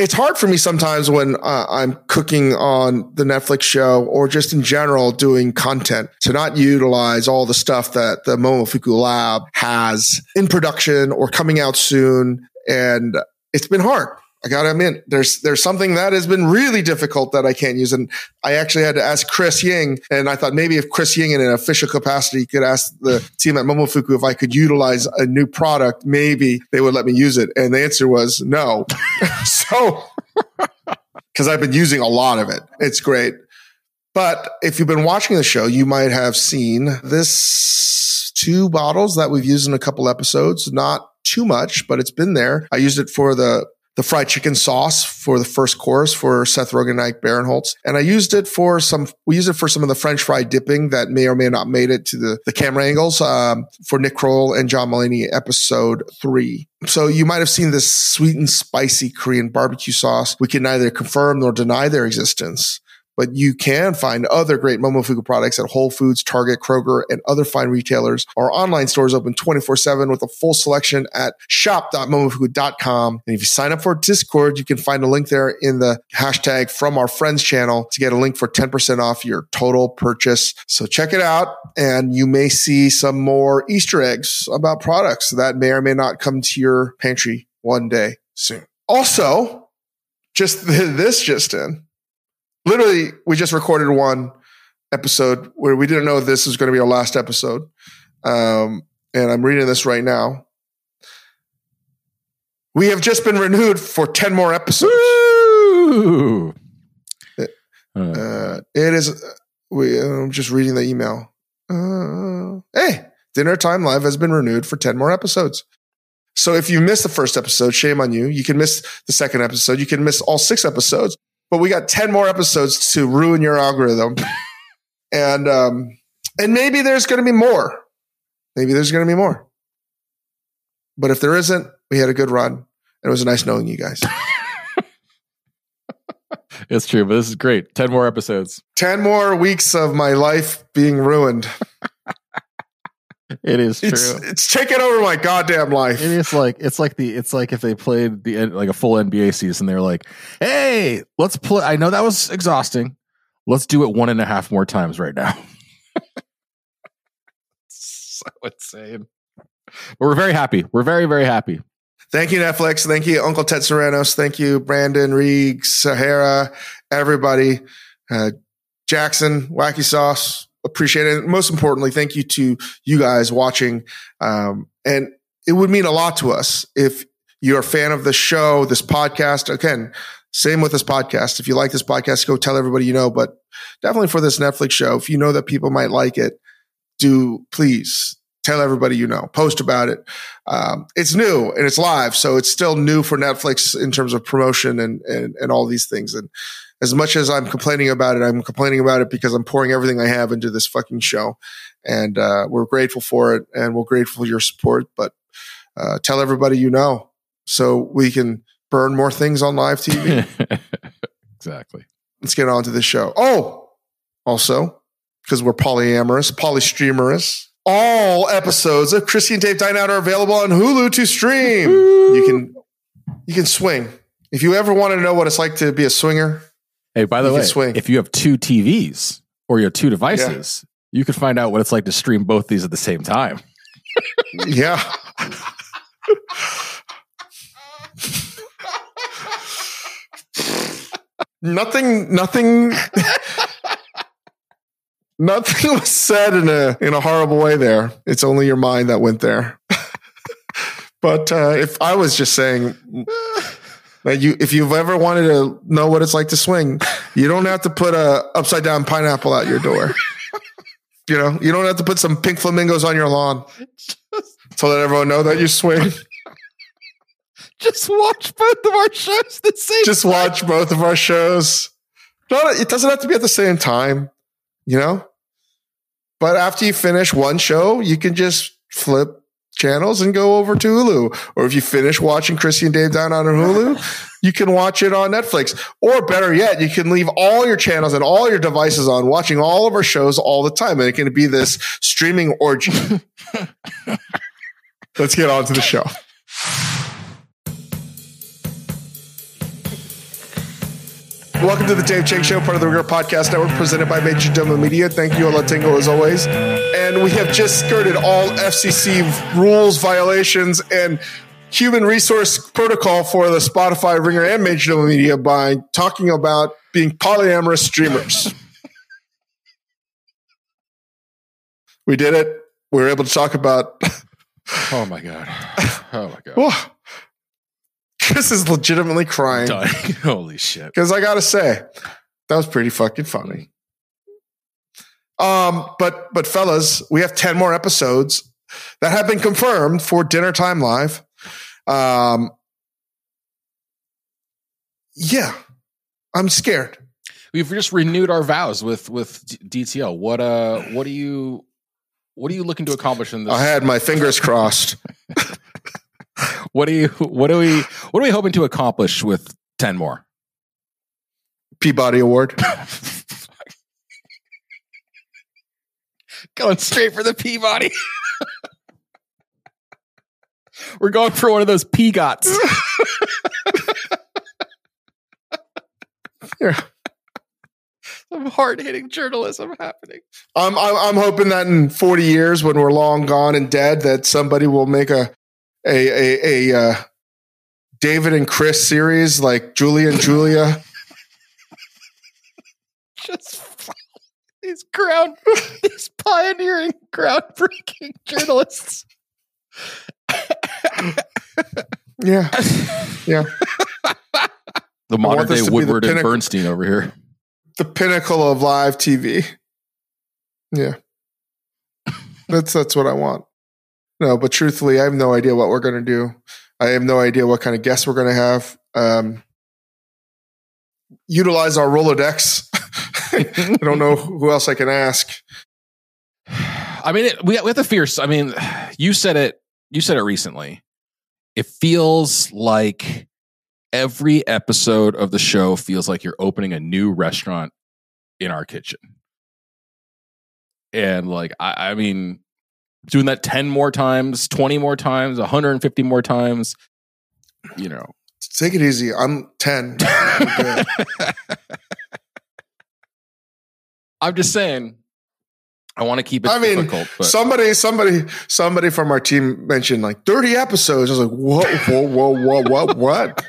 it's hard for me sometimes when uh, I'm cooking on the Netflix show or just in general doing content to not utilize all the stuff that the Momofuku Lab has in production or coming out soon. And it's been hard. I gotta admit, there's there's something that has been really difficult that I can't use, and I actually had to ask Chris Ying, and I thought maybe if Chris Ying in an official capacity could ask the team at Momofuku if I could utilize a new product, maybe they would let me use it, and the answer was no. so, because I've been using a lot of it, it's great. But if you've been watching the show, you might have seen this two bottles that we've used in a couple episodes. Not too much, but it's been there. I used it for the the fried chicken sauce for the first course for Seth Rogen and Ike Barinholtz. And I used it for some, we used it for some of the French fry dipping that may or may not made it to the, the camera angles um, for Nick Kroll and John Mulaney episode three. So you might have seen this sweet and spicy Korean barbecue sauce. We can neither confirm nor deny their existence but you can find other great Momofuku products at Whole Foods, Target, Kroger, and other fine retailers. Our online stores open 24 7 with a full selection at shop.momofuku.com. And if you sign up for Discord, you can find a link there in the hashtag from our friends channel to get a link for 10% off your total purchase. So check it out and you may see some more Easter eggs about products that may or may not come to your pantry one day soon. Also, just this just in literally, we just recorded one episode where we didn't know this was going to be our last episode. Um, and I'm reading this right now. We have just been renewed for 10 more episodes. It, uh, it is, we, I'm just reading the email. Uh, hey, Dinner Time Live has been renewed for 10 more episodes. So if you missed the first episode, shame on you. You can miss the second episode. You can miss all six episodes but we got 10 more episodes to ruin your algorithm. and, um, and maybe there's going to be more. Maybe there's going to be more. But if there isn't, we had a good run. And it was nice knowing you guys. it's true, but this is great. 10 more episodes. 10 more weeks of my life being ruined. It is true. It's, it's taken over my goddamn life. It is like it's like the it's like if they played the like a full NBA season, they're like, "Hey, let's play." I know that was exhausting. Let's do it one and a half more times right now. so insane. But we're very happy. We're very very happy. Thank you, Netflix. Thank you, Uncle Ted Sarandos. Thank you, Brandon Riegg, Sahara, everybody, uh, Jackson, Wacky Sauce, appreciate it. And most importantly, thank you to you guys watching. Um, and it would mean a lot to us if you're a fan of the show, this podcast. Again, same with this podcast. If you like this podcast, go tell everybody you know. But definitely for this Netflix show, if you know that people might like it, do please tell everybody you know, post about it. Um, it's new and it's live, so it's still new for Netflix in terms of promotion and and, and all these things. And as much as I'm complaining about it, I'm complaining about it because I'm pouring everything I have into this fucking show. And uh, we're grateful for it and we're grateful for your support. But uh, tell everybody you know so we can burn more things on live TV. exactly. Let's get on to the show. Oh, also, because we're polyamorous, polystreamerous, all episodes of Chrissy and Dave Dine Out are available on Hulu to stream. You can you can swing. If you ever want to know what it's like to be a swinger, Hey, by the way, swing. if you have two TVs or you have two devices, yeah. you can find out what it's like to stream both these at the same time. yeah. nothing nothing nothing was said in a in a horrible way there. It's only your mind that went there. but uh, if I was just saying that you, if you've ever wanted to know what it's like to swing, you don't have to put a upside down pineapple out your door. you know, you don't have to put some pink flamingos on your lawn to let everyone know that you swing. Just watch both of our shows the same. Just time. watch both of our shows. No, it doesn't have to be at the same time, you know. But after you finish one show, you can just flip channels and go over to Hulu. Or if you finish watching Chrissy and Dave Dine on Hulu, you can watch it on Netflix. Or better yet, you can leave all your channels and all your devices on, watching all of our shows all the time. And it can be this streaming orgy. Let's get on to the show. Welcome to the Dave Chang Show, part of the Ringer Podcast Network, presented by Majordomo Media. Thank you, Olatingo, as always. And we have just skirted all FCC rules, violations, and human resource protocol for the Spotify, Ringer, and Majordomo Media by talking about being polyamorous streamers. we did it. We were able to talk about. oh my god! Oh my god! Chris is legitimately crying Dying. Holy shit! because I gotta say that was pretty fucking funny. Um, but but fellas, we have ten more episodes that have been confirmed for Dinner Time Live. Um, yeah, I'm scared. We've just renewed our vows with with DTL. What uh? What do you? What are you looking to accomplish in this? I had my fingers crossed. what do you? What are we? What are we hoping to accomplish with ten more? Peabody Award. Going straight for the Peabody. We're going for one of those Peagots. Yeah. Some hard hitting journalism happening. I'm, I'm I'm hoping that in 40 years, when we're long gone and dead, that somebody will make a a a, a uh, David and Chris series like Julie and Julia. Just these ground, these pioneering, groundbreaking journalists. Yeah, yeah. The want modern this day to be the Woodward and pinnacle. Bernstein over here. The pinnacle of live TV. Yeah, that's that's what I want. No, but truthfully, I have no idea what we're going to do. I have no idea what kind of guests we're going to have. Um, utilize our Rolodex. I don't know who else I can ask. I mean, it, we we have to fierce. I mean, you said it. You said it recently. It feels like every episode of the show feels like you're opening a new restaurant in our kitchen, and like I, I mean, doing that ten more times, twenty more times, one hundred and fifty more times. You know, Take it easy. I'm 10. good. I'm just saying. I want to keep it I mean, difficult, but somebody, somebody, somebody from our team mentioned like 30 episodes. I was like, whoa, whoa, whoa, whoa, what, what?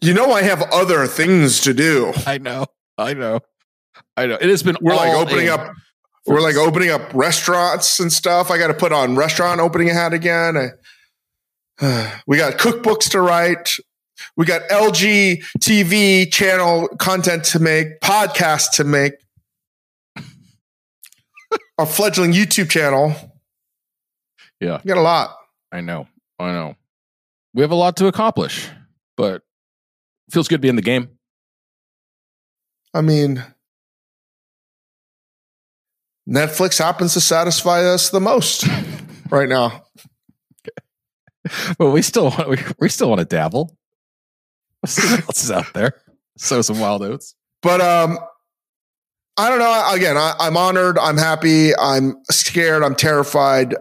you know, I have other things to do. I know, I know, I know. It has been We're like opening in. up, we're like opening up restaurants and stuff. I got to put on restaurant opening hat again. I, we got cookbooks to write. We got LG TV channel content to make, podcast to make, a fledgling YouTube channel. Yeah. We got a lot. I know. I know. We have a lot to accomplish, but feels good to be in the game. I mean, Netflix happens to satisfy us the most right now. But we still want we, we still want to dabble. Let's see what else is out there. Sow some wild oats. But um, I don't know. Again, I, I'm honored. I'm happy. I'm scared. I'm terrified.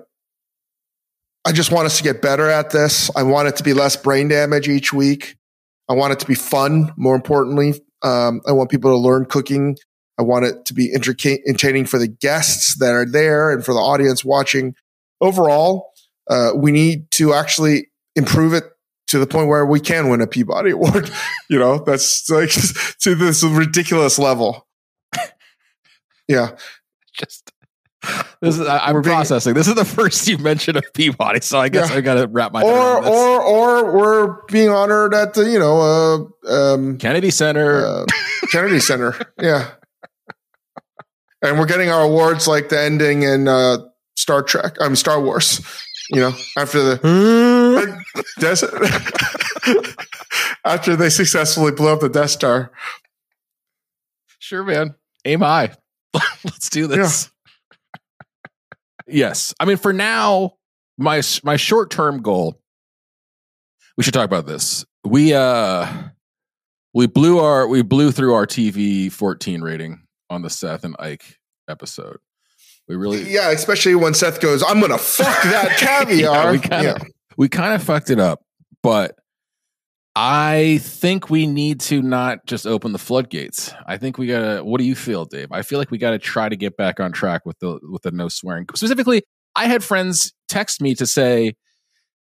I just want us to get better at this. I want it to be less brain damage each week. I want it to be fun. More importantly, um, I want people to learn cooking. I want it to be entertaining for the guests that are there and for the audience watching. Overall, uh, we need to actually improve it to the point where we can win a Peabody Award. you know, that's like to this ridiculous level. Yeah. Just this is I, We're I'm being- processing. This is the first you mentioned of Peabody, so I guess Yeah. I got to wrap my head Or or or we're being honored at the, you know, uh, um, Kennedy Center. uh, Kennedy Center. Yeah. And we're getting our awards like the ending in uh, Star Trek, I'm Star Wars, you know, after the Des- after they successfully blew up the Death Star. Sure, man. Aim high. Let's do this. yes. I mean, for now, my my short term goal. We should talk about this. We uh we blew our we blew through our TV 14 rating on the Seth and Ike episode. We really Yeah, especially when Seth goes, I'm gonna fuck that caviar. Yeah, we kinda- we kind of fucked it up, but I think we need to not just open the floodgates. I think we gotta. What do you feel, Dave? I feel like we gotta try to get back on track with the with the no swearing. Specifically, I had friends text me to say,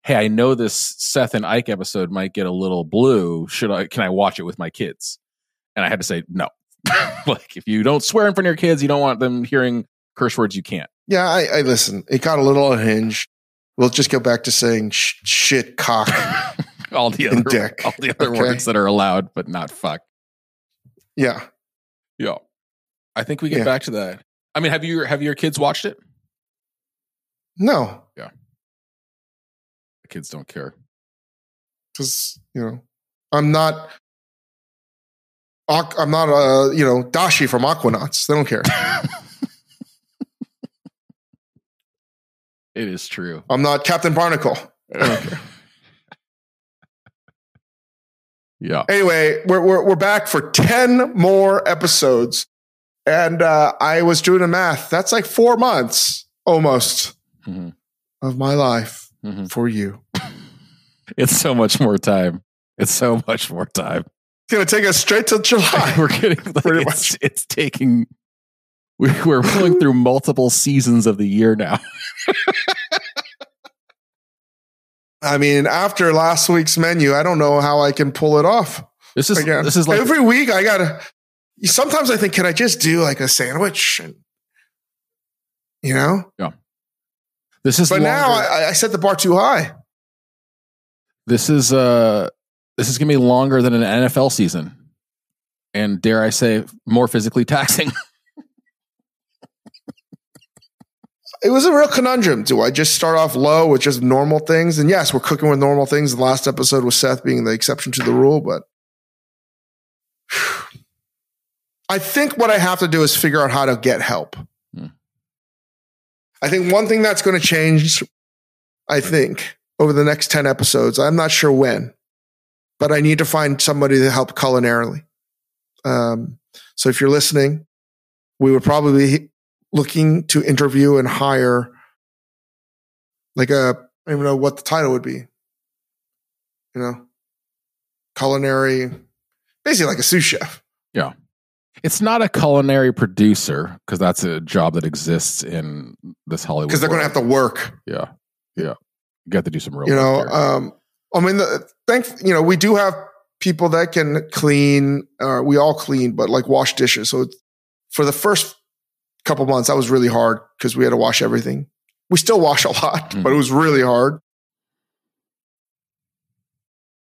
"Hey, I know this Seth and Ike episode might get a little blue. Should I? Can I watch it with my kids?" And I had to say no. like, if you don't swear in front of your kids, you don't want them hearing curse words. You can't. Yeah, I, I listen. It got a little unhinged. We'll just go back to saying sh- shit, cock. all the other dick. all the other okay. words that are allowed, but not fuck. Yeah, yeah. I think we get yeah. back to that. I mean, have you have your kids watched it? No. Yeah. The kids don't care because you know I'm not. I'm not a you know Dashi from Octonauts. They don't care. it is true. I'm not Captain Barnacle. I don't care. Yeah. Anyway, we're, we're, we're back for 10 more episodes. And uh, I was doing the math. That's like four months almost mm-hmm. of my life mm-hmm. for you. it's so much more time. It's so much more time. It's going to take us straight to July. we're getting like, pretty it's, much. It's taking, we're going through multiple seasons of the year now. I mean, after last week's menu, I don't know how I can pull it off. This is again. This is like every week. I gotta. Sometimes I think, can I just do like a sandwich? And you know, yeah. This is. But longer. now I, I set the bar too high. This is uh, this is gonna be longer than an NFL season, and dare I say, more physically taxing. it was a real conundrum. Do I just start off low with just normal things? And yes, we're cooking with normal things. The last episode was Seth being the exception to the rule, but I think what I have to do is figure out how to get help. Hmm. I think one thing that's going to change, I think, over the next 10 episodes, I'm not sure when, but I need to find somebody to help culinarily. Um, so if you're listening, we would probably be looking to interview and hire like a I don't even know what the title would be. You know, culinary, basically like a sous chef. Yeah. It's not a culinary producer because that's a job that exists in this Hollywood. Because they're going to have to work. Yeah, yeah. You got to do some real. You know, um, I mean, the, thank you know we do have people that can clean. Uh, we all clean, but like wash dishes. So for the first couple months, that was really hard because we had to wash everything. We still wash a lot, mm-hmm. but it was really hard.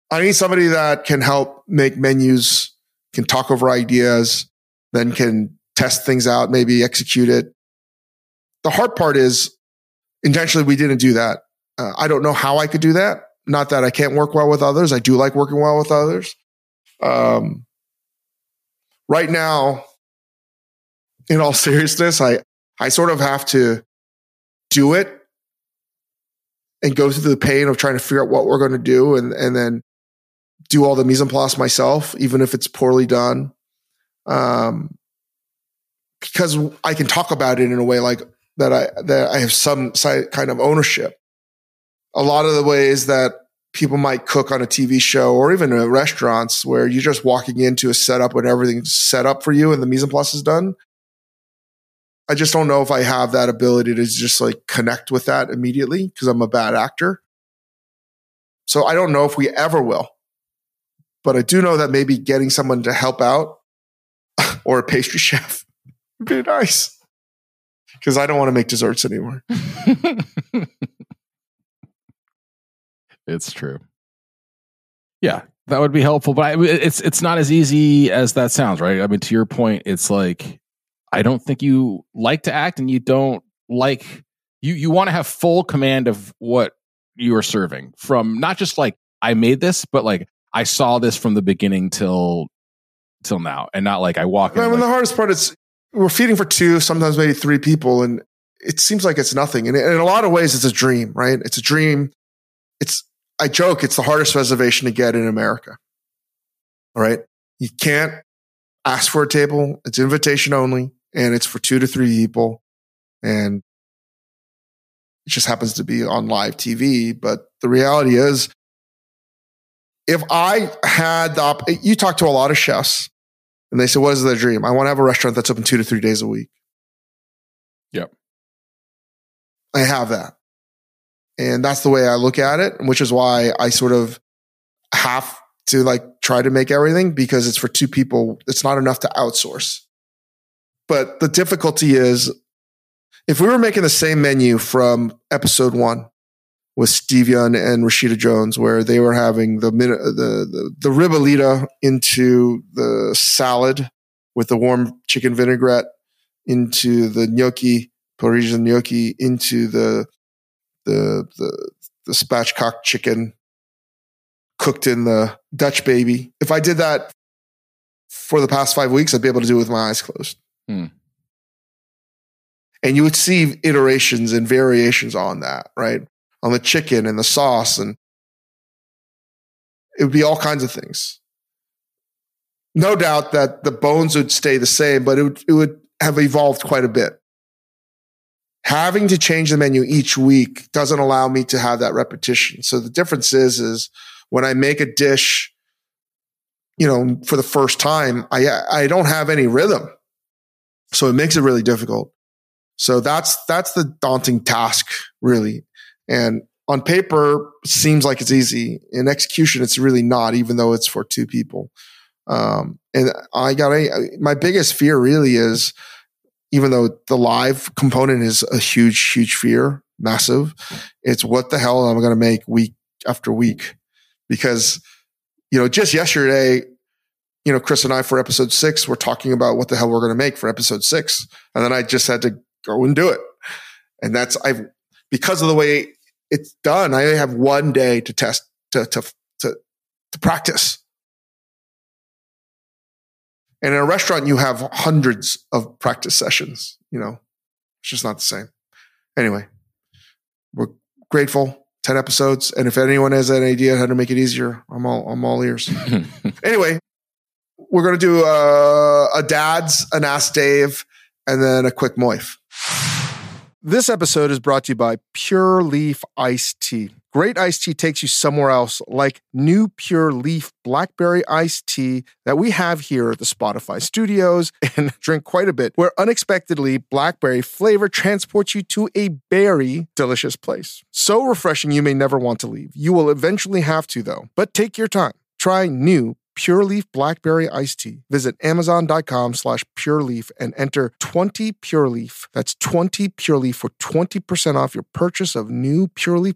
I need somebody that can help make menus, can talk over ideas, then can test things out, maybe execute it. The hard part is intentionally we didn't do that. Uh, I don't know how I could do that. Not that I can't work well with others. I do like working well with others. Um, right now, in all seriousness, I, I sort of have to do it and go through the pain of trying to figure out what we're going to do and, and then do all the mise en place myself, even if it's poorly done. Um, because I can talk about it in a way like that I, that I have some kind of ownership. A lot of the ways that people might cook on a TV show or even in restaurants where you're just walking into a setup when everything's set up for you and the mise en place is done. I just don't know if I have that ability to just like connect with that immediately because I'm a bad actor. So I don't know if we ever will. But I do know that maybe getting someone to help out or a pastry chef would be nice. Because I don't want to make desserts anymore. it's true. Yeah, that would be helpful, but it's it's not as easy as that sounds, right? I mean, to your point, it's like I don't think you like to act and you don't like you you want to have full command of what you are serving from not just like I made this, but like I saw this from the beginning till till now, and not like I walk. I mean, like, the hardest part is we're feeding for two, sometimes maybe three people, and it seems like it's nothing. And in a lot of ways, it's a dream, right? It's a dream. It's I joke, it's the hardest reservation to get in America. All right, you can't ask for a table. It's invitation only and it's for two to three people. And it just happens to be on live TV. But the reality is, if I had the, op- you talk to a lot of chefs and they say, what is their dream? I want to have a restaurant that's open two to three days a week. Yep. I have that. And that's the way I look at it, which is why I sort of have to like try to make everything because it's for two people. It's not enough to outsource. But the difficulty is if we were making the same menu from episode one with Steve Young and Rashida Jones, where they were having the, the, the, the ribollita into the salad with the warm chicken vinaigrette into the gnocchi, Parisian gnocchi into the, the, the, the spatchcock chicken cooked in the Dutch baby. If I did that for the past five weeks, I'd be able to do it with my eyes closed. Hmm. And you would see iterations and variations on that, right? On the chicken and the sauce, and it would be all kinds of things. No doubt that the bones would stay the same, but it would, it would have evolved quite a bit. Having to change the menu each week doesn't allow me to have that repetition. So the difference is, is when I make a dish, you know, for the first time, I, I don't have any rhythm. So it makes it really difficult. So that's, that's the daunting task really. And on paper, seems like it's easy. In execution, it's really not, even though it's for two people. Um, and I got a, my biggest fear really is, even though the live component is a huge, huge fear, massive, it's what the hell am I going to make week after week? because, you know, just yesterday, you know, Chris and I for episode six were talking about what the hell we're going to make for episode six. And then I just had to go and do it. And that's, I've, because of the way it's done, I have one day to test, to, to, to, to practice. And in a restaurant, you have hundreds of practice sessions, you know, it's just not the same. Anyway, we're grateful 10 episodes. And if anyone has an idea how to make it easier, I'm all, I'm all ears. anyway, we're going to do uh, a dad's, an Ask Dave, and then a quick moif. This episode is brought to you by Pure Leaf Iced Tea. Great iced tea takes you somewhere else, like new Pure Leaf Blackberry iced tea that we have here at the Spotify studios and drink quite a bit, where unexpectedly blackberry flavor transports you to a berry delicious place. So refreshing you may never want to leave. You will eventually have to, though. But take your time. Try new Pure Leaf Blackberry Iced Tea. Visit Amazon.com slash Pure Leaf and enter 20 Pure Leaf. That's 20 Pure Leaf for 20% off your purchase of new Pure Leaf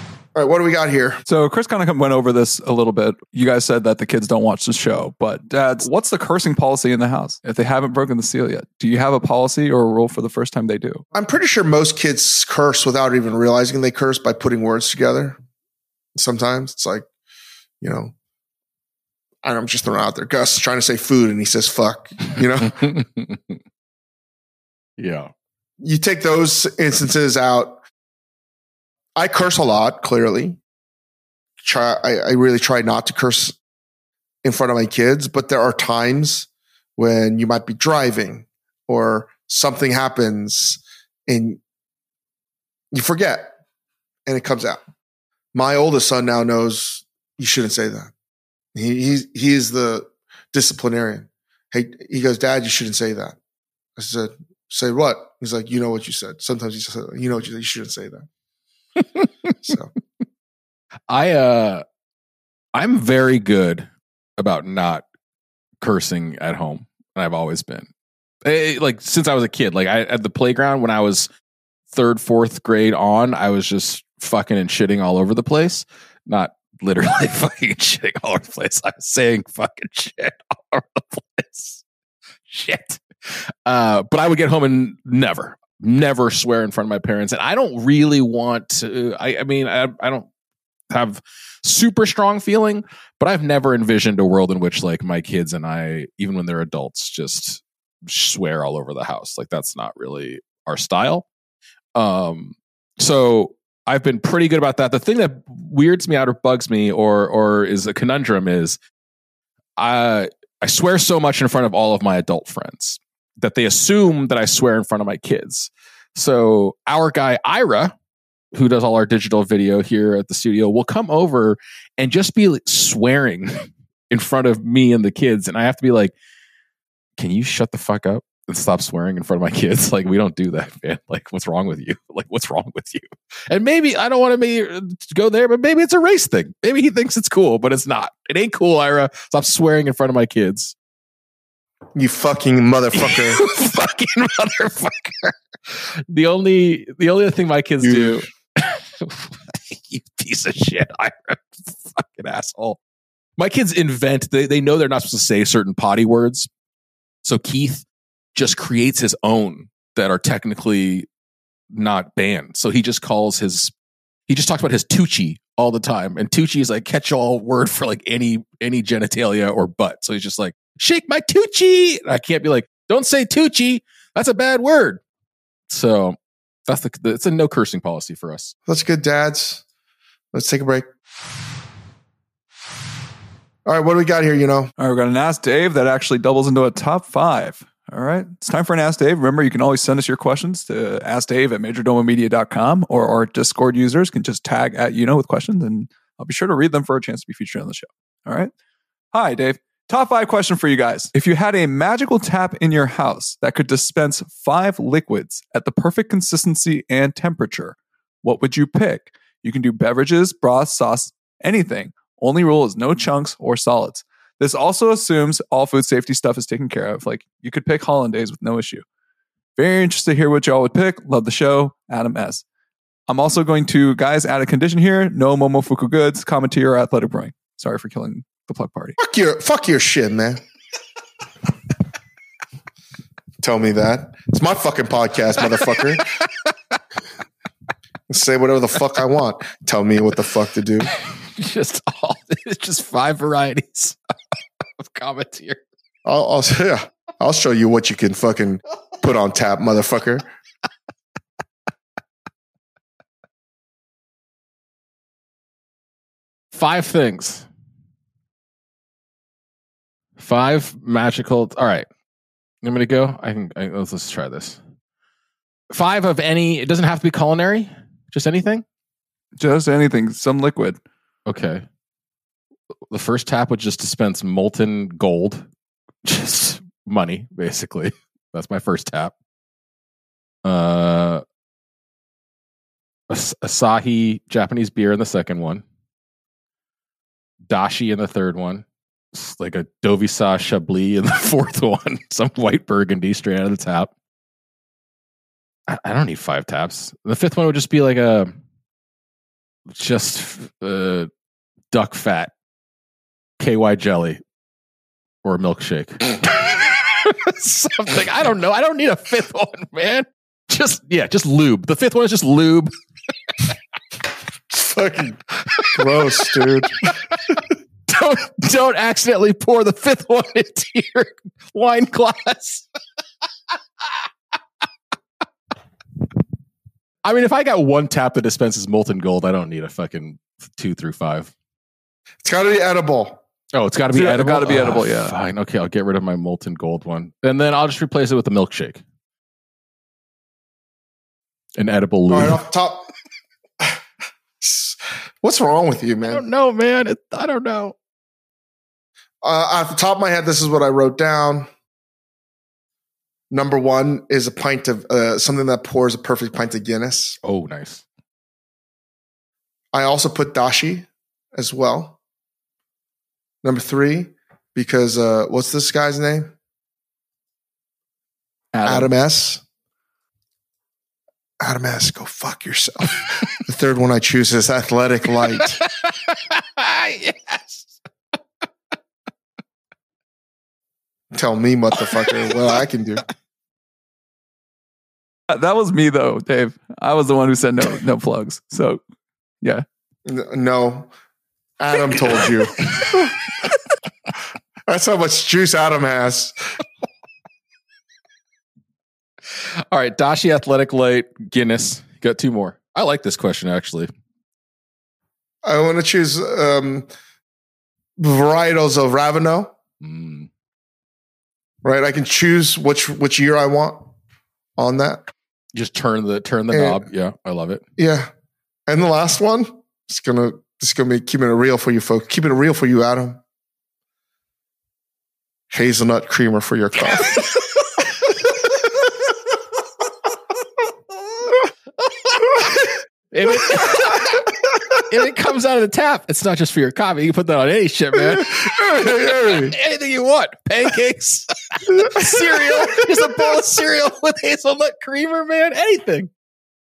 All right, what do we got here? So Chris kind of went over this a little bit. You guys said that the kids don't watch the show, but dads, what's the cursing policy in the house if they haven't broken the seal yet? Do you have a policy or a rule for the first time they do? I'm pretty sure most kids curse without even realizing they curse by putting words together. Sometimes it's like, you know, I'm just throwing out there. Gus trying to say food and he says fuck, you know? yeah. You take those instances out I curse a lot, clearly. Try, I, I really try not to curse in front of my kids, but there are times when you might be driving or something happens and you forget and it comes out. My oldest son now knows you shouldn't say that. He, he's, he is the disciplinarian. Hey, he goes, dad, you shouldn't say that. I said, say what? He's like, you know what you said. Sometimes he said, you know what you, you shouldn't say that so I uh I'm very good about not cursing at home. And I've always been. It, eh, like since I was a kid, like I at the playground when I was third, fourth grade on, I was just fucking and shitting all over the place. Not literally fucking and shitting all over the place. I was saying fucking shit all over the place. Shit. Uh, but I would get home and never, never swear in front of my parents. And I don't really want to, I, I mean, I, I don't, have super strong feeling, but I've never envisioned a world in which like my kids and I, even when they're adults, just swear all over the house. Like that's not really our style. Um, so I've been pretty good about that. The thing that weirds me out or bugs me or or is a conundrum is I I swear so much in front of all of my adult friends that they assume that I swear in front of my kids. So our guy Ira, who does all our digital video here at the studio, will come over and just be like swearing in front of me and the kids, and I have to be like, "Can you shut the fuck up?" and stop swearing in front of my kids. Like, we don't do that, man. Like, what's wrong with you? Like, what's wrong with you? And maybe I don't want to uh, go there, but maybe it's a race thing. Maybe he thinks it's cool, but it's not. It ain't cool, Ira. Stop swearing in front of my kids. You fucking motherfucker. you fucking motherfucker. The only the only thing my kids You- do you piece of shit, Ira. fucking asshole. My kids invent they, they know they're not supposed to say certain potty words. So Keith just creates his own that are technically not banned. So he just calls his he just talks about his Tucci all the time. And Tucci is like catch all word for like any any genitalia or butt. So he's just like, shake my Tucci. I can't be like, don't say Tucci. That's a bad word. So that's the it's a no cursing policy for us. That's good, dads. Let's take a break. All right, what do we got here? You know, All right, we're going to Ask Dave that actually doubles into a top five. All right, it's time for an Ask Dave. Remember, you can always send us your questions to Ask Dave at majordomomedia.com or our Discord users can just tag at you know with questions and I'll be sure to read them for a chance to be featured on the show. All right. Hi, Dave. Top five question for you guys. If you had a magical tap in your house that could dispense five liquids at the perfect consistency and temperature, what would you pick? You can do beverages, broth, sauce, anything. Only rule is no chunks or solids. This also assumes all food safety stuff is taken care of. Like you could pick hollandaise with no issue. Very interested to hear what y'all would pick. Love the show. Adam S. I'm also going to, guys, add a condition here. No Momofuku goods, commentary, or athletic brewing. Sorry for killing the plug party. fuck your fuck your shit, man. Tell me that. It's my fucking podcast, motherfucker. Say whatever the fuck I want. Tell me what the fuck to do. just all it's just five varieties of commentary. I'll, I'll yeah, I'll show you what you can fucking put on tap, motherfucker. Five things. Five magical. All right. I'm gonna go. I can. I, let's let's try this. Five of any. It doesn't have to be culinary. Just anything. Just anything, some liquid. Okay. The first tap would just dispense molten gold, just money, basically. That's my first tap. Uh, As- Asahi Japanese beer in the second one. Dashi in the third one. Like a Dauvissat Chablis in the fourth one. Some white burgundy straight out of the tap. I, I don't need five taps. The fifth one would just be like a just uh, duck fat, KY jelly, or a milkshake. Something. I don't know. I don't need a fifth one, man. Just yeah, just lube. The fifth one is just lube. Fucking gross, dude. Don't don't accidentally pour the fifth one into your wine glass. I mean, if I got one tap that dispenses molten gold, I don't need a fucking two through five. It's got to be edible. Oh, it's got to be edible. gotta be Oh, edible, yeah. Fine. Okay, I'll get rid of my molten gold one, and then I'll just replace it with a milkshake, an edible lube. All right, off the top. What's wrong with you, man? I don't know, man. It, I don't know. Uh, off the top of my head, this is what I wrote down. Number one is a pint of uh, something that pours a perfect pint of Guinness. Oh, nice. I also put dashi as well. Number three, because uh, what's this guy's name? Adam S. Adam S. Go fuck yourself. the third one I choose is Athletic Light. yes. Tell me, motherfucker, what I can do. That was me though, Dave. I was the one who said no no plugs. So yeah. No, Adam told you. That's how much juice Adam has. All right, Dashi Athletic Light Guinness. Got two more. I like this question actually. I want to choose um, varietals of Raveneau. Mm. Right, I can choose which which year I want on that. Just turn the turn the Yeah. knob. Yeah, I love it. Yeah, and the last one, it's gonna it's gonna be keeping it real for you folks. Keeping it real for you, Adam. Hazelnut creamer for your coffee. If it, comes out of the tap, it's not just for your coffee. You can put that on any shit, man. Anything you want. Pancakes, cereal. Just a bowl of cereal with hazelnut creamer, man. Anything.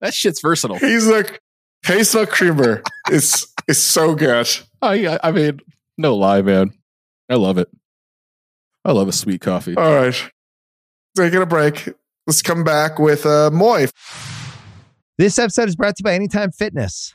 That shit's versatile. Hazelnut hazelnut creamer is is so good. Oh, yeah. I mean, no lie, man. I love it. I love a sweet coffee. All right, taking a break. Let's come back with uh, Moy. This episode is brought to you by Anytime Fitness.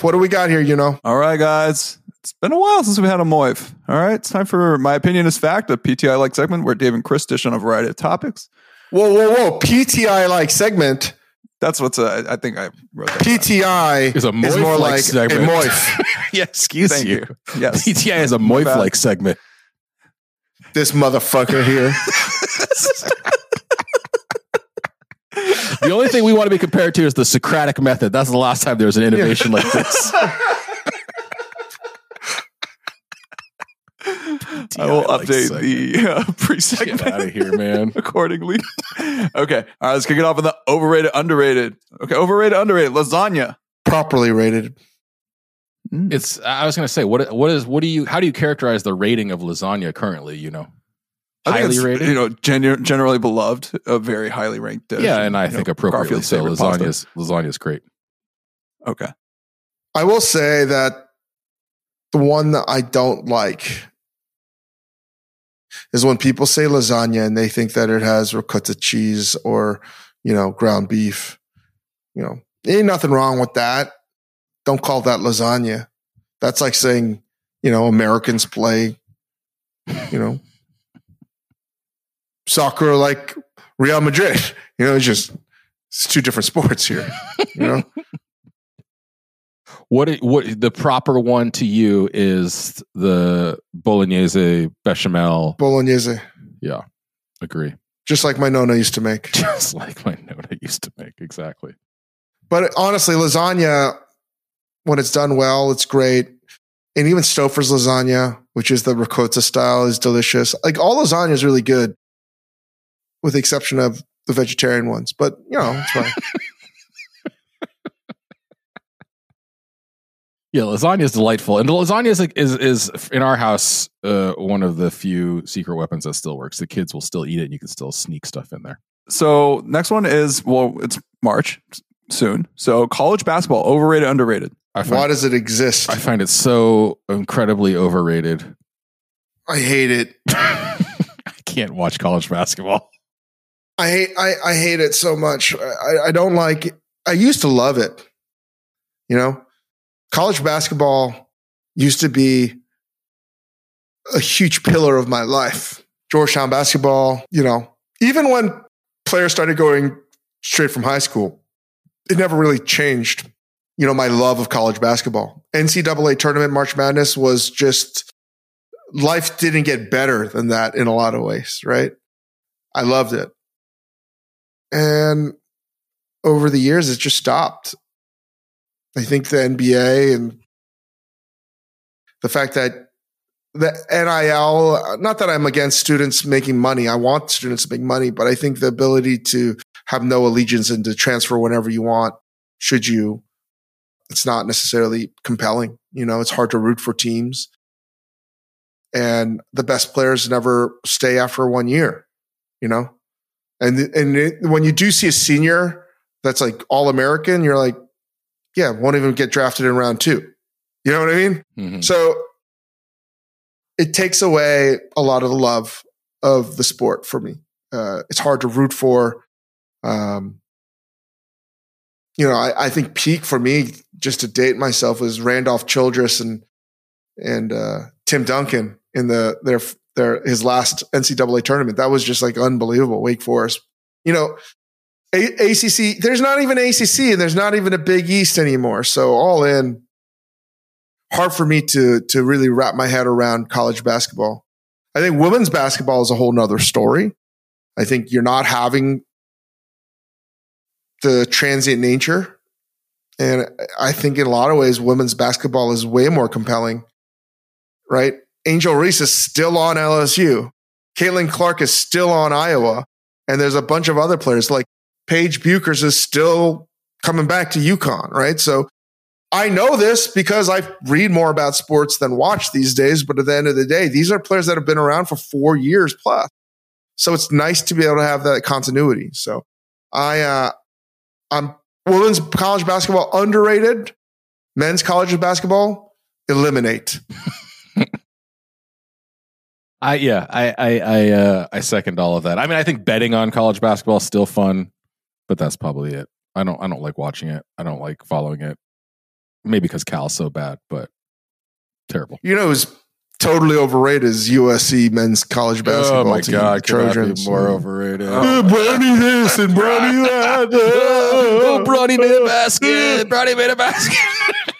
What do we got here? You know, All right, guys. It's been a while since we had a Moif. All right, it's time for My Opinion is Fact, a PTI like segment where Dave and Chris dish on a variety of topics. whoa, whoa, whoa! PTI like segment. That's what's, uh, I think I wrote that. PTI Is a more Moif-like like segment. a moif. yeah, excuse Thank you. you. Yes. PTI is a Moif like segment. this motherfucker here. The only thing we want to be compared to is the Socratic method. That's the last time there was an innovation like this. I will like update segment. the uh, pre Get segment out of here, man. accordingly. okay. All right, let's kick it off with the overrated, underrated. Okay, overrated, underrated. Lasagna. Properly rated. It's. I was going to say, what? What is? What do you? How do you characterize the rating of lasagna currently? You know, I think highly it's, rated. You know, genu- generally beloved, a very highly ranked dish. yeah, and I think know, appropriately Garfield's so. favorite pasta. Lasagna's lasagna's great. Okay. I will say that the one that I don't like is when people say lasagna and they think that it has ricotta cheese or, you know, ground beef. You know, ain't nothing wrong with that. Don't call that lasagna. That's like saying, you know, Americans play, you know, soccer like Real Madrid. You know, it's just it's two different sports here. You know, What? it- What? The proper one to you is the bolognese bechamel. bolognese, Yeah, agree. just like my nona used to make. Just like my note I used to make. Exactly. But honestly, lasagna, when it's done well, it's great. And even Stouffer's lasagna, which is the ricotta style, is delicious. Like all lasagna is really good, with the exception of the vegetarian ones. But you know, it's fine. Yeah, lasagna is delightful, and the lasagna is is is in our house uh, one of the few secret weapons that still works. The kids will still eat it, and you can still sneak stuff in there. So next one is well, it's March soon. So college basketball, overrated, underrated. I Why does it exist? I find it so incredibly overrated. I hate it. I can't watch college basketball. I hate I, I hate it so much. I, I don't like I used to love it. You know, college basketball used to be a huge pillar of my life. Georgetown basketball, you know, even when players started going straight from high school, it never really changed, you know, my love of college basketball. NCAA tournament March Madness was just life didn't get better than that in a lot of ways, right? I loved it. And over the years, it just stopped. I think the NBA and the fact that the NIL, not that I'm against students making money. I want students to make money, but I think the ability to have no allegiance and to transfer whenever you want, should you, it's not necessarily compelling. You know, it's hard to root for teams. And the best players never stay after one year, you know? And, and it, when you do see a senior that's like all American, you're like, yeah, won't even get drafted in round two. You know what I mean? Mm-hmm. So it takes away a lot of the love of the sport for me. Uh, it's hard to root for. Um, you know, I, I, think peak for me, just to date myself, was Randolph Childress and and uh, Tim Duncan in the their their his last NCAA tournament. That was just like unbelievable. Wake Forest, you know, a- ACC. There's not even ACC, and there's not even a Big East anymore. So all in, hard for me to to really wrap my head around college basketball. I think women's basketball is a whole nother story. I think you're not having the transient nature. And I think in a lot of ways, women's basketball is way more compelling, right? Angel Reese is still on LSU. Caitlin Clark is still on Iowa. And there's a bunch of other players like Paige Bueckers is still coming back to UConn, right? So I know this because I read more about sports than watch these days. But at the end of the day, these are players that have been around for four years plus. So it's nice to be able to have that continuity. So I, uh, I'm women's college basketball underrated. Men's college basketball eliminate. I yeah, I I I, uh, I second all of that. I mean, I think betting on college basketball is still fun, but that's probably it. I don't I don't like watching it. I don't like following it. Maybe because Cal's so bad, but terrible. You know, who's totally overrated is USC men's college basketball. Oh my team, god, Trojans. more overrated. Uh, Bronny this and Bronny that. oh, Brody made a basket. Brody made a basket.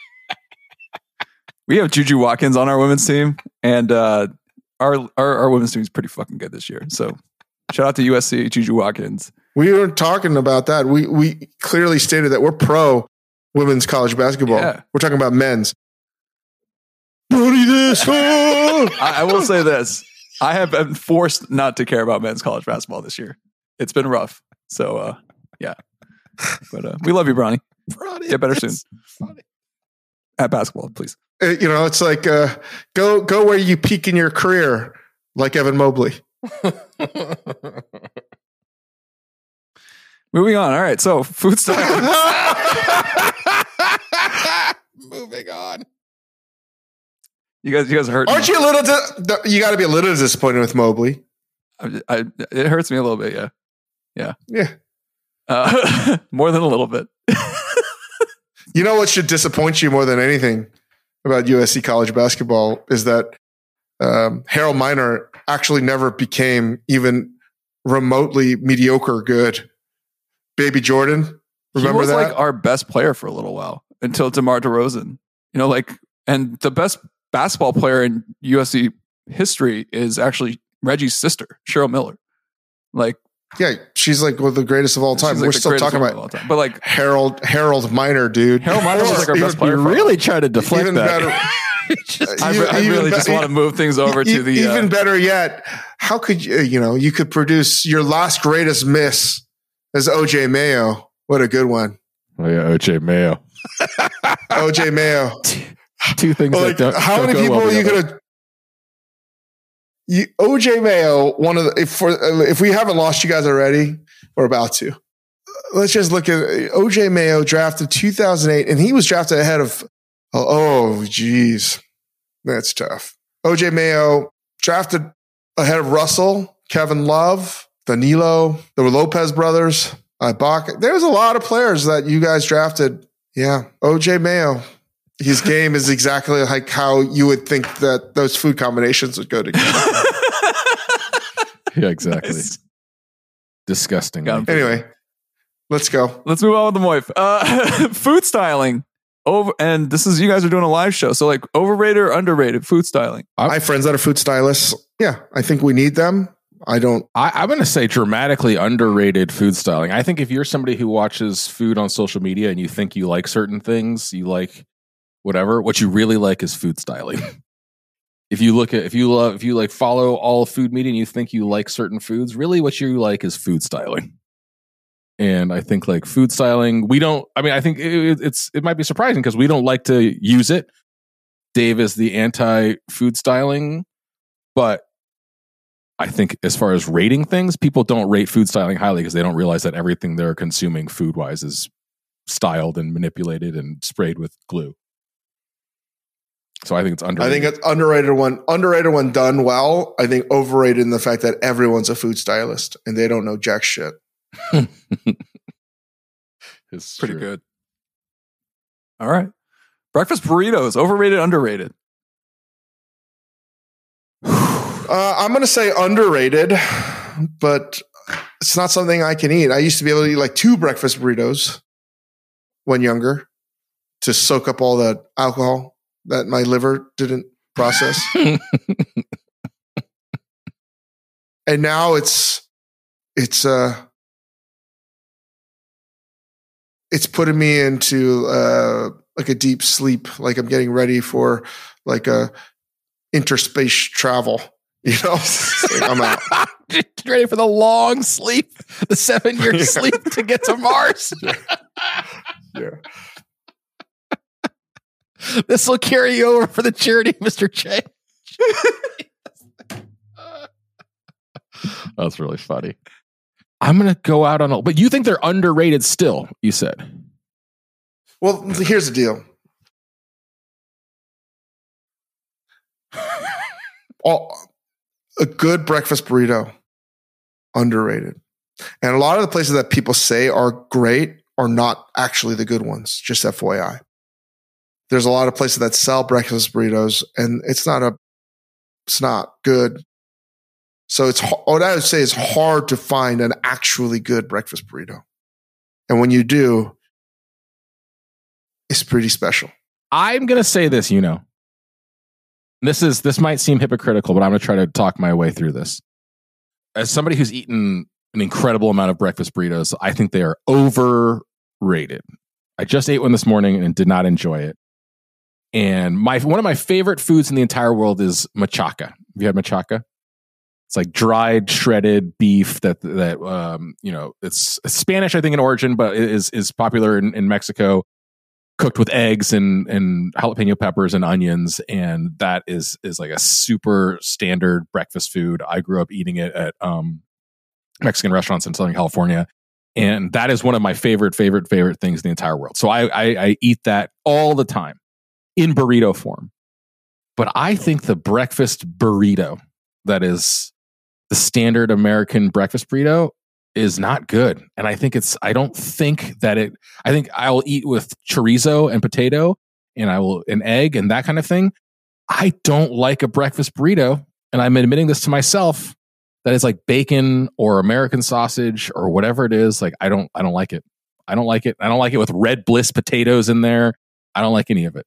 We have Juju Watkins on our women's team, and uh, our, our our women's team is pretty fucking good this year. So shout out to USC, Juju Watkins. We weren't talking about that. We we clearly stated that we're pro women's college basketball. Yeah. We're talking about men's. Brody this. I, I will say this: I have been forced not to care about men's college basketball this year. It's been rough. So uh, yeah, but uh, we love you, Bronny. Brody, Get better soon. it's funny. At basketball, please. Uh, you know, it's like uh, go go where you peak in your career, like Evan Mobley. Moving on. All right. So food style. Moving on. you guys, you guys hurt. Aren't you a little? Di- you got to be a little disappointed with Mobley. I, I, it hurts me a little bit. Yeah. Yeah. Uh, more than a little bit. You know what should disappoint you more than anything about USC college basketball is that um, Harold Miner actually never became even remotely mediocre good. Baby Jordan, remember he was that? like our best player for a little while until DeMar DeRozan. You know, like, and the best basketball player in USC history is actually Reggie's sister, Cheryl Miller. Like, yeah, she's like one of the greatest of all time. like, We're still talking about all time. But like, Harold Harold Miner, dude. Harold Miner was like our best player. You really try to deflect Even that. better. I, Even- I really be- just want to move things over E- to the. even uh, better yet, how could you? You know, you could produce your last greatest miss as OJ Mayo. What a good one, Oh yeah, OJ Mayo. OJ Mayo. Two things Like, that don't. how don't many go people well are you together. gonna? You, OJ Mayo, one of the if for if we haven't lost you guys already, we're about to. Let's just look at OJ Mayo drafted 2008, and he was drafted ahead of. Oh, geez, that's tough. OJ Mayo drafted ahead of Russell, Kevin Love, Danilo, the Lopez brothers, Ibaka. There's a lot of players that you guys drafted. Yeah. OJ Mayo. His game is exactly like how you would think that those food combinations would go together. yeah, exactly. Nice. Disgusting. Anyway, let's go. Let's move on with the Moif. Uh, food styling. Over and this is you guys are doing a live show. So like overrated or underrated food styling. I have friends that are food stylists. Yeah, I think we need them. I don't. I, I'm going to say dramatically underrated food styling. I think if you're somebody who watches food on social media and you think you like certain things, you like whatever, what you really like is food styling. if you look at if you love if you like follow all food media and you think you like certain foods, really what you like is food styling. And I think like food styling, we don't. I mean, I think it, it's it might be surprising because we don't like to use it. Dave is the anti food styling, but I think as far as rating things, people don't rate food styling highly because they don't realize that everything they're consuming food wise is styled and manipulated and sprayed with glue. So I think it's underrated. I think it's underrated when underrated when done well. I think overrated in the fact that everyone's a food stylist and they don't know jack shit. it's Pretty true. good. All right. Breakfast burritos, overrated, underrated. Uh, I'm going to say underrated, but it's not something I can eat. I used to be able to eat like two breakfast burritos when younger to soak up all the alcohol that my liver didn't process. and now it's it's uh it's putting me into uh like a deep sleep like i'm getting ready for like a interspace travel you know? Like, i'm out. Ready for the long sleep, the seven year sleep to get to Mars. yeah This will carry you over for the charity, Mr. J. That's really funny. I'm gonna go out on a but you think they're underrated still, you said. well here's the deal all, a good breakfast burrito underrated and a lot of the places that people say are great are not actually the good ones just fyi there's a lot of places that sell breakfast burritos and it's not a it's not good so it's what i would say is hard to find an actually good breakfast burrito and when you do it's pretty special I'm gonna say this, you know. This is this might seem hypocritical, but I'm gonna try to talk my way through this. As somebody who's eaten an incredible amount of breakfast burritos, I think they are overrated. I just ate one this morning and did not enjoy it. And my one of my favorite foods in the entire world is machaca. Have you had machaca? It's like dried shredded beef that that um, you know it's, Spanish, I think, in origin, but it is is popular in, in Mexico cooked with eggs and and jalapeno peppers and onions. And that is is like a super standard breakfast food. I grew up eating it at um mexican restaurants in southern california. And that is one of my favorite favorite favorite things in the entire world. So i i, I eat that all the time in burrito form but i oh. think the breakfast burrito that is the standard american breakfast burrito is not good and i think it's i don't think that it I think I'll eat with chorizo and potato and I will an egg and that kind of thing. I don't like a breakfast burrito, and I'm admitting this to myself that it's like bacon or American sausage or whatever it is. Like I don't I don't like it. I don't like it. I don't like it with red bliss potatoes in there. I don't like any of it.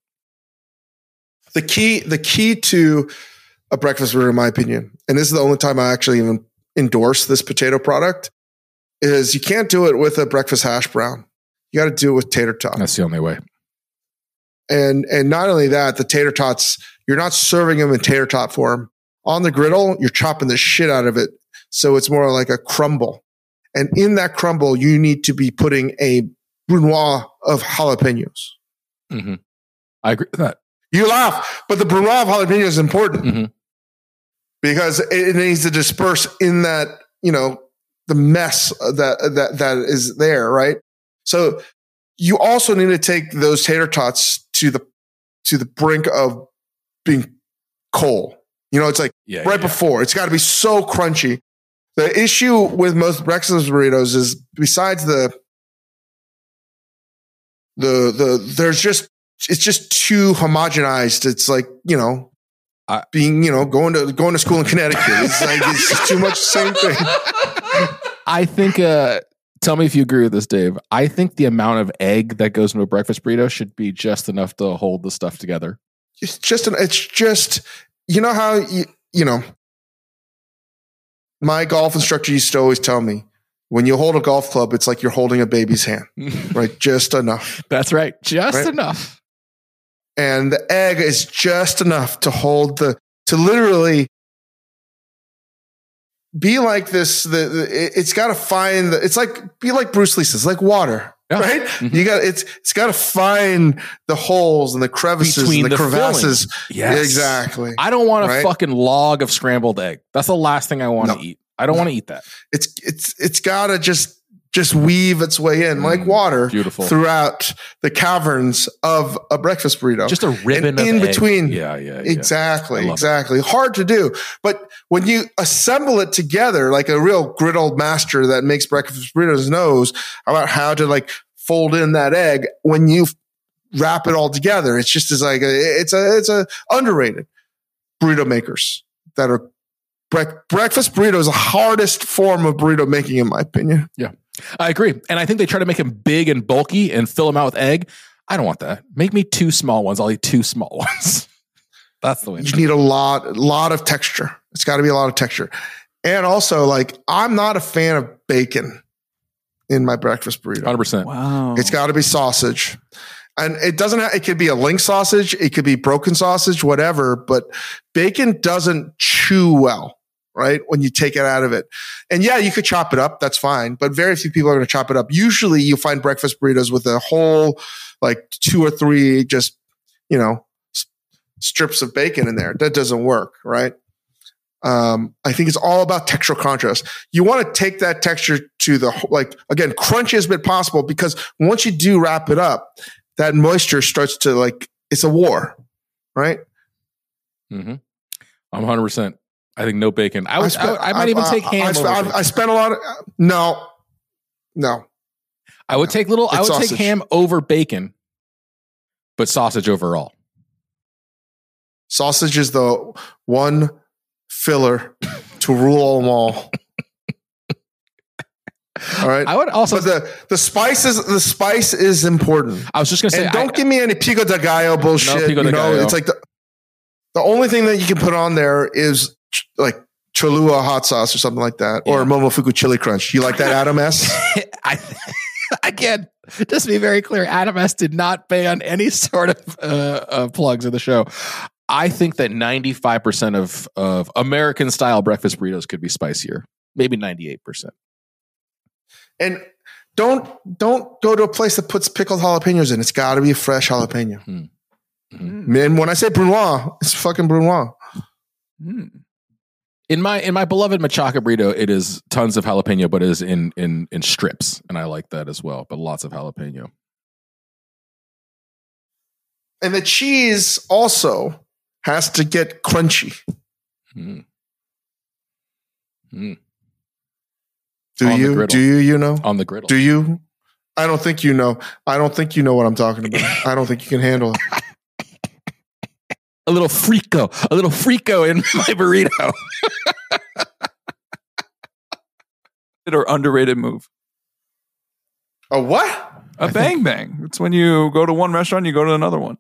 The key the key to a breakfast burrito in my opinion and this is the only time i actually even endorse this potato product is you can't do it with a breakfast hash brown. You got to do it with tater tot. That's the only way. and and not only that the tater tots you're not serving them in tater tot form. On the griddle you're chopping the shit out of it so it's more like a crumble. And in that crumble you need to be putting a brunoise of jalapenos. Hmm I agree with that. You laugh but the brunoise of jalapeno is important Mhm. because it, it needs to disperse in that you know the mess that that that is there right so you also need to take those tater tots to the to the brink of being coal You know, it's like Yeah, right yeah. before. It's got to be so crunchy. The issue with most breakfast burritos is besides the the the there's just it's just too homogenized. It's like you know. I- being, you know, going to going to school in Connecticut, it's like it's just too much the same thing. I think. Uh, tell me if you agree with this, Dave. I think the amount of egg that goes into a breakfast burrito should be just enough to hold the stuff together. It's just an. It's just you know how you you know. My golf instructor used to always tell me, when you hold a golf club, it's like you're holding a baby's hand, right? Just enough. That's right. Just Right? enough. And the egg is just enough to hold the to literally be like this the, the it- it's got to find the, it's like be like bruce lee says like water Yeah. right Mhm. you got it's it's got to find the holes and the crevices Between and the, the crevasses Yes. exactly I don't want a Right? fucking log of scrambled egg. That's the last thing I want to No. eat. I don't want to eat that. it's it's it's got to just just weave its way in like Mm, water Beautiful. throughout the caverns of a breakfast burrito Just a ribbon in egg. between. Yeah, yeah, yeah. Exactly, love it. exactly. Hard to do. But when you assemble it together, like a real griddled master that makes breakfast burritos knows about how to like fold in that egg when you wrap it all together. It's just as like a, it's a it's a underrated burrito makers that are brec- breakfast burrito is the hardest form of burrito making, in my opinion. I agree. And I think they try to make them big and bulky and fill them out with egg. I don't want that. Make me two small ones. I'll eat two small ones. That's the way. You need a lot, lot of texture. It's got to be a lot of texture. And also, like, I'm not a fan of bacon in my breakfast burrito. 100%. Wow. It's got to be sausage. And it doesn't have, it could be a link sausage, it could be broken sausage, whatever, but bacon doesn't chew well, right? When you take it out of it. And yeah, you could chop it up, that's fine, but very few people are going to chop it up. Usually you find breakfast burritos with a whole, like two or three just, you know, strips of bacon in there. That doesn't work, right? Um, I think it's all about textural contrast. You want to take that texture to the like again, crunchiest bit possible because once you do wrap it up, that moisture starts to like it's a war, right? Mm-hmm. I'm 100%. I think no bacon. I, would, I, spent- would- I might even take ham. I, over spent-. I a lot of no, no. I would take little. I would sausage. take ham over bacon, but sausage overall. Sausage is the one filler to rule them all. All right. I would also. but the the spice is the spice is important. I was just gonna say. and don't I, give me any pico de gallo bullshit. pico de you know, gallo. it's like the the only thing that you can put on there is ch- like Cholula hot sauce or something like that, or Momofuku chili crunch. You like that, Adam S? I, again, just to be very clear, Adam S did not ban any sort of uh, uh, plugs in the show. I think that 95% of, of American style breakfast burritos could be spicier. Maybe 98%. and don't don't go to a place that puts pickled jalapenos in. It's got to be a fresh jalapeno. Mm. Man, when I say brunoise, it's fucking brunoise. Mm. In my in my beloved machaca burrito, it is tons of jalapeno, but it is in in in strips, and I like that as well. But lots of jalapeno. And the cheese also has to get crunchy. Mm. Mm. Do On you? Do you? You know? On the griddle. Do you? I don't think you know. I don't think you know what I'm talking about. I don't think you can handle it. A little frico, a little frico in my burrito. Or underrated move. A what? A I bang bang. It's when you go to one restaurant, you go to another one.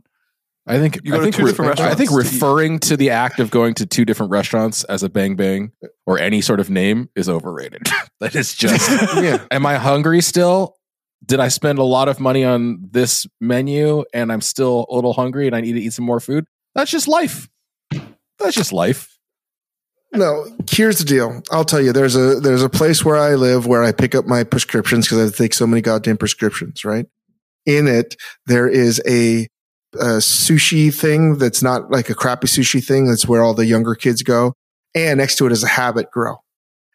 I think You go I to think two re- different I think restaurants to referring to the act of going to two different restaurants as a bang bang or any sort of name is overrated. that is just. Yeah. am I hungry still? Did I spend a lot of money on this menu and I'm still a little hungry and I need to eat some more food? That's just life. That's just life. No, here's the deal. I'll tell you. There's a there's a place where I live where I pick up my prescriptions because I take so many goddamn prescriptions. Right. In it, there is a, a sushi thing that's not like a crappy sushi thing. That's where all the younger kids go. And next to it is a Habit Grill.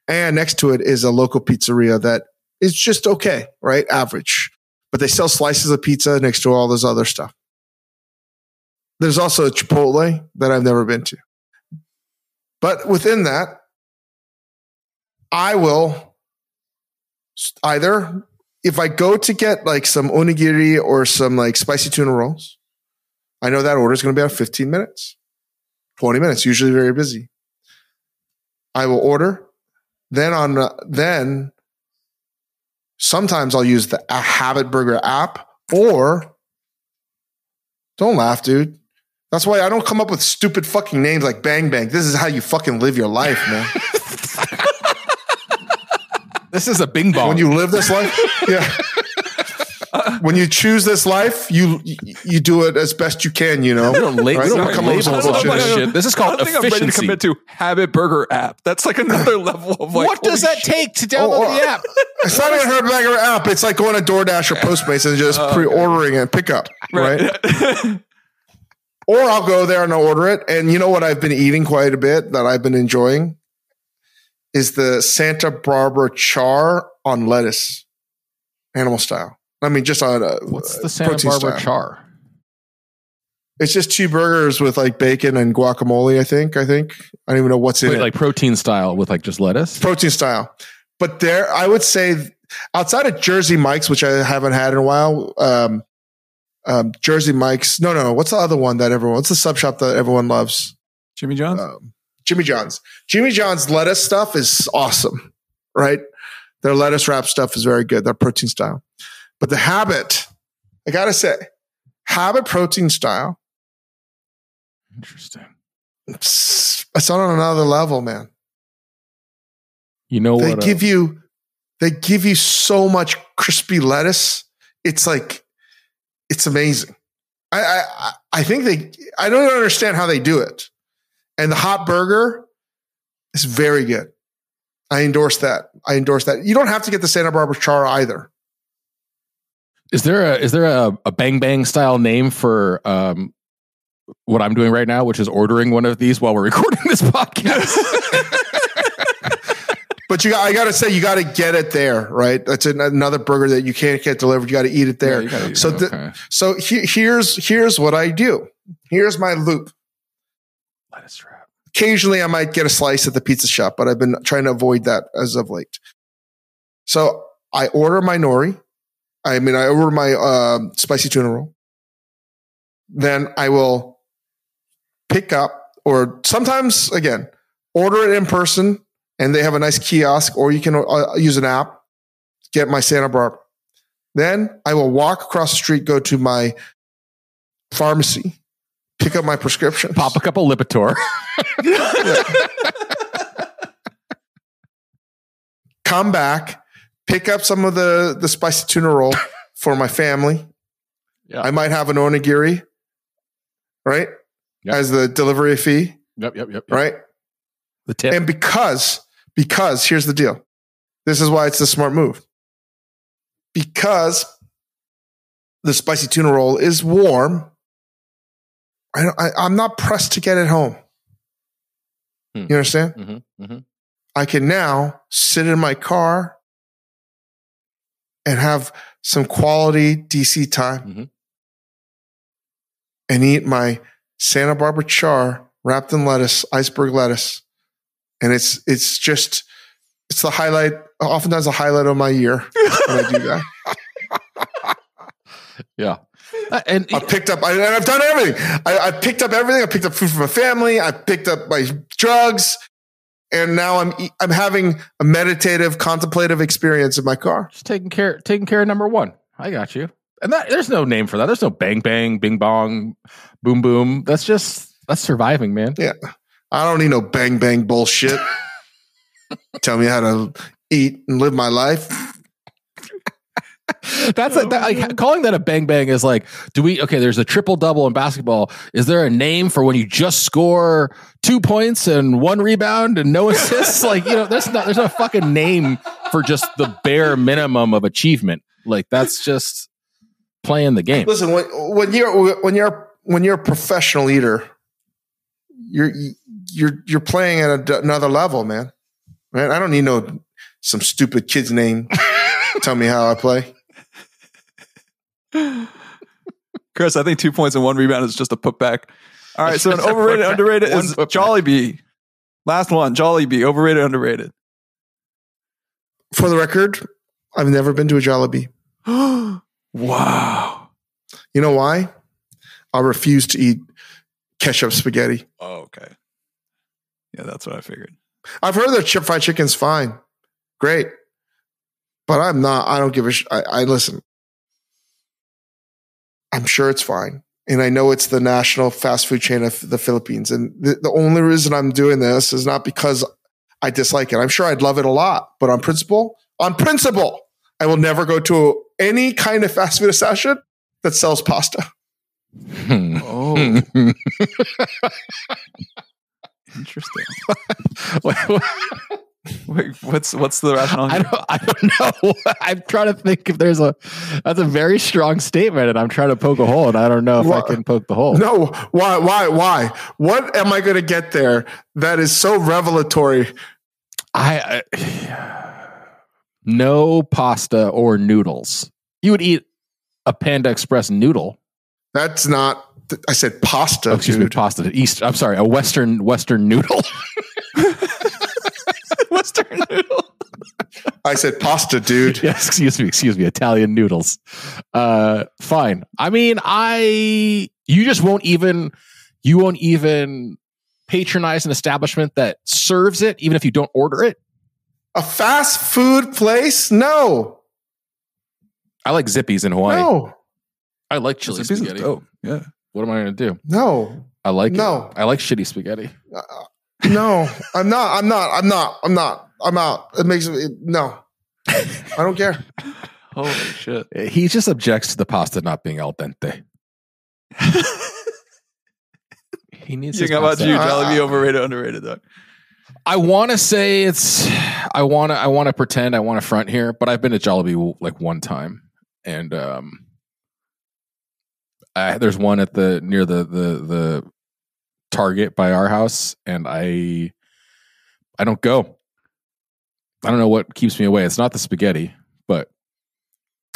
And next to it is a local pizzeria that is just okay, right? Average. But they sell slices of pizza next to all this other stuff. There's also a Chipotle that I've never been to. But within that, I will either if I go to get like some onigiri or some like spicy tuna rolls, I know that order is going to be about 15 minutes, 20 minutes, usually very busy. I will order. Then on uh, then sometimes I'll use the Habit Burger app or don't laugh, dude. That's why I don't come up with stupid fucking names like Bang Bang. This is how you fucking live your life, man. This is a bing bong. when you live this life, yeah. when you choose this life, you you do it as best you can. You know, we don't, la- Right? we You don't don't come up with label some this bullshit. shit. This is I called don't think I'm ready to commit to Habit Burger app. That's like another level of like. what does that shit. take to download Oh, oh, the app? It's not even her bagger app. It's like going to DoorDash or Postmates and just pre-ordering and pick pickup, right? Or I'll go there and order it. And you know what I've been eating quite a bit that I've been enjoying is the Santa Barbara char on lettuce, animal style. I mean, just on a What's the Santa Barbara style. char? It's just two burgers with like bacon and guacamole. I think. I think. I don't even know what's in Wait, it. like protein style with like just lettuce? protein style. But there, I would say, outside of Jersey Mike's, which I haven't had in a while, um, um, Jersey Mike's. No, no, no. What's the other one that everyone? What's the sub shop that everyone loves? Jimmy John's? Um, Jimmy John's. Jimmy John's lettuce stuff is awesome, right? Their lettuce wrap stuff is very good. Their protein style, but the habit, I gotta say, habit protein style. Interesting. It's, it's on another level, man. You know they what? uh, give you they give you so much crispy lettuce. It's like it's amazing. I I I think they I don't understand how they do it. And the hot burger is very good. I endorse that. I endorse that. You don't have to get the Santa Barbara char either. is there a is there a, a bang bang style name for um what I'm doing right now, which is ordering one of these while we're recording this podcast? But you got, I got to say, you got to get it there, right? That's an, another burger that you can't get delivered. You got to eat it there. Yeah, eat so, it. the, Okay. so he, here's here's what I do. Here's my loop. lettuce wrap. occasionally I might get a slice at the pizza shop, but I've been trying to avoid that as of late. So I order my nori. I mean, I order my um spicy tuna roll. Then I will pick up, or sometimes again, order it in person, and they have a nice kiosk, or you can uh, use an app. Get my Santa Barbara. Then I will walk across the street, go to my pharmacy, pick up my prescription, Pop a couple Lipitor. come back, pick up some of the the spicy tuna roll for my family. Yeah. I might have an onigiri, right? Yep. As the delivery fee, Yep, yep, yep. yep. right? The tip. And because because here's the deal. This is why it's the smart move. Because the spicy tuna roll is warm. I, don't- I I'm not pressed to get it home. Hmm. You understand? hmm hmm I can now sit in my car and have some quality DC time Mhm. and eat my Santa Barbara char wrapped in lettuce, iceberg lettuce. And it's it's just it's the highlight, oftentimes the highlight of my year when I do that. Yeah. Uh, and I picked up, I, and I've done everything. I, I picked up everything. I picked up food for my family. I picked up my drugs, and now I'm I'm having a meditative, contemplative experience in my car. just taking care taking care of number one. I got you. And that there's no name for that. There's no bang bang, bing bong, boom boom. That's just that's surviving, man. I don't need no bang bang bullshit. Tell me how to eat and live my life. That's a, that, like oh, calling that a bang bang is like, do we okay? There's a triple double in basketball. Is there a name for when you just score two points and one rebound and no assists? like you know, there's not there's no fucking name for just the bare minimum of achievement. Like that's just playing the game. Listen, when, when you're when you're when you're a professional eater, you're you're you're playing at a, another level, man. Man, I don't need no some stupid kid's name. Tell me how I play. Chris, I think two points and one rebound is just a putback. All right, so an overrated, underrated One is. Jollibee. Last one. Jolly Jollibee. Overrated, underrated. For the record, I've never been to a Jolly Jollibee. wow. You know why? I refuse to eat ketchup spaghetti. Oh, okay. Yeah, that's what I figured. I've heard that chip fried chicken's fine. Great. But I'm not, I don't give a sh- I, I listen. I'm sure it's fine. And I know it's the national fast food chain of the Philippines. And the, the only reason I'm doing this is not because I dislike it. I'm sure I'd love it a lot, but on principle, on principle, I will never go to any kind of fast food establishment that sells pasta. Hmm. Oh, interesting. Wait, what's what's the rationale? I don't. I don't know. I'm trying to think if there's a. That's a very strong statement, and I'm trying to poke a hole, and I don't know if Wha- I can poke the hole. No, why, why, why? What am I going to get there that is so revelatory? I, uh, I no pasta or noodles. You would eat a Panda Express noodle. That's not. I said pasta. Oh, excuse me, pasta. East. I'm sorry, a Western Western noodle. Western noodle. I said pasta, dude. yes, excuse me, excuse me, Italian noodles. Uh, fine. I mean, I you just won't even you won't even patronize an establishment that serves it, even if you don't order it. A fast food place? No, I like Zippy's in Hawaii. no, I like chili It's a piece spaghetti. dope. Yeah. What am I going to do? no, I like No. it. I like shitty spaghetti. no. I'm not. I'm not. I'm not. I'm not. I'm out. It makes me no. I don't care. Holy shit. He just objects to the pasta not being al dente. He needs. Yeah, his how about pasta- you? Uh, Jollibee overrated, underrated, though. I want to say it's. I want to. I want to pretend. I want to front here, but I've been to Jollibee like one time, and um, I, there's one at the near the the the Target by our house, and I I don't go. I don't know what keeps me away. It's not the spaghetti, but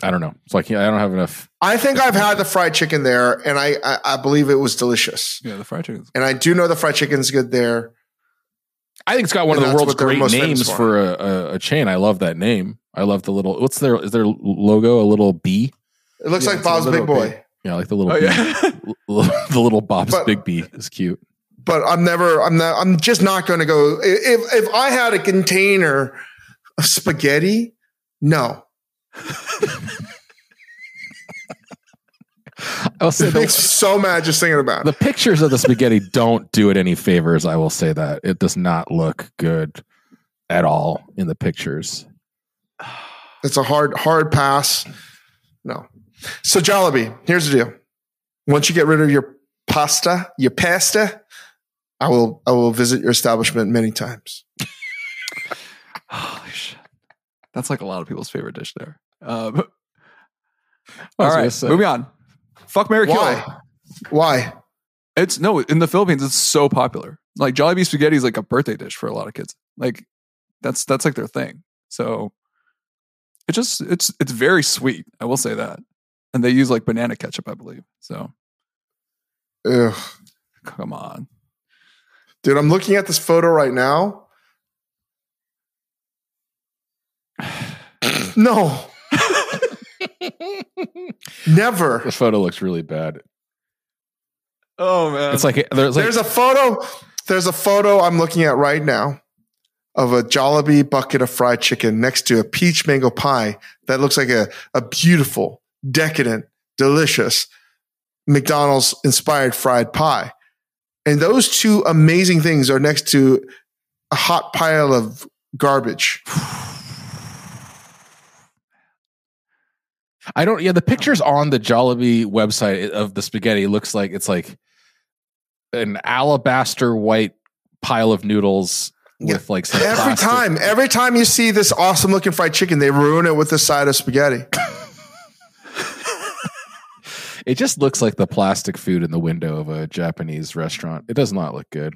I don't know. It's like yeah, I don't have enough. I think I've had the fried chicken there, and I I, I believe it was delicious. Yeah, the fried chicken. And I do know the fried chicken's good there. I think it's got one And of the world's great names for. for a, a, a chain. I love that name. I love the little. What's their is their logo? A little bee. It looks Yeah, like Bob's Big Boy. Yeah, I like the little. Oh, yeah. the little Bob's But- Big Bee is cute. but I'm never, I'm not, I'm just not going to go. If, if I had a container of spaghetti, no. I'll say It makes the, so mad just thinking about the pictures of the spaghetti don't do it any favors. I will say that it does not look good at all in the pictures. It's a hard, hard pass. No. So Jollibee, here's the deal. Once you get rid of your pasta, your pasta, I will, I will visit your establishment many times. Holy shit. That's like a lot of people's favorite dish there. Um, I all was gonna right, say. moving on. Fuck Mary Kill. Why? Why? It's no in the Philippines. It's so popular. Like Jollibee spaghetti is like a birthday dish for a lot of kids. Like that's that's like their thing. So it just it's it's very sweet. I will say that. And they use like banana ketchup, I believe. So Ugh. come on. Dude, I'm looking at this photo right now. No. Never. The photo looks really bad. Oh man, It's like there's like There's a photo. There's a photo I'm looking at right now of a Jollibee bucket of fried chicken next to a peach mango pie that looks like a, a beautiful, decadent, delicious McDonald's inspired fried pie. And those two amazing things are next to a hot pile of garbage. I don't. Yeah, the pictures on the Jollibee website of the spaghetti looks like it's like an alabaster white pile of noodles with like some Every plastic- time, every time you see this awesome looking fried chicken, they ruin it with a side of spaghetti. It just looks like the plastic food in the window of a Japanese restaurant. It does not look good.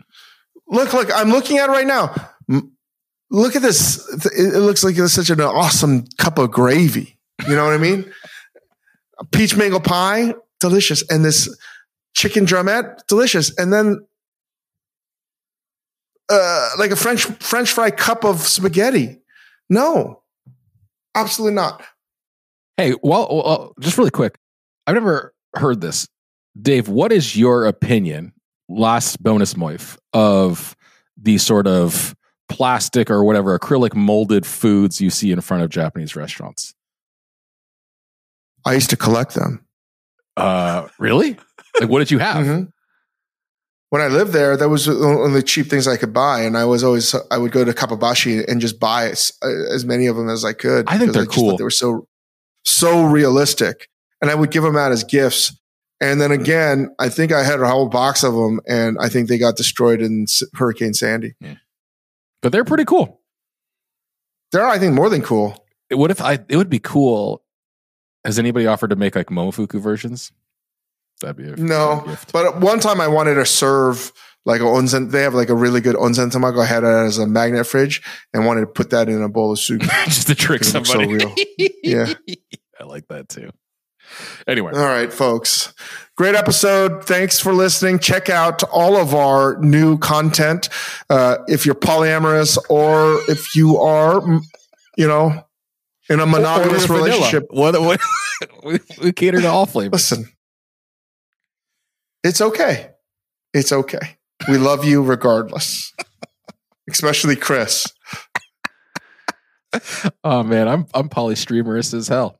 Look, look, I'm looking at it right now. Look at this. It looks like it's such an awesome cup of gravy. You know what I mean? Peach mango pie, delicious. And this chicken drumette, delicious. And then uh, like a French French fry cup of spaghetti. No, absolutely not. Hey, well, well, just really quick, I've never heard this, Dave. What is your opinion? Last bonus moif of the sort of plastic or whatever acrylic molded foods you see in front of Japanese restaurants. I used to collect them. Uh, really? like, what did you have? Mm-hmm. When I lived there, that was one of the cheap things I could buy, and I was always I would go to Kappabashi and just buy as, as many of them as I could. I think they're I cool. They were so so realistic, and I would give them out as gifts. And then hmm. again, I think I had a whole box of them, and I think they got destroyed in Hurricane Sandy. Yeah. But they're pretty cool. They're, I think, more than cool. What if I? It would be cool. Has anybody offered to make like Momofuku versions? That'd be a no. Gift. But one time I wanted to serve like a onsen. They have like a really good onsen tamago. I had it as a magnet fridge and wanted to put that in a bowl of soup just to trick somebody. So real. yeah, I like that too. Anyway, all right, folks. Great episode. Thanks for listening. Check out all of our new content. Uh, if you're polyamorous or if you are, you know, in a monogamous relationship, what, what we, we cater to all flavors. Listen, it's okay. It's okay. We love you regardless, especially Chris. oh man, I'm I'm polystreamerous as hell.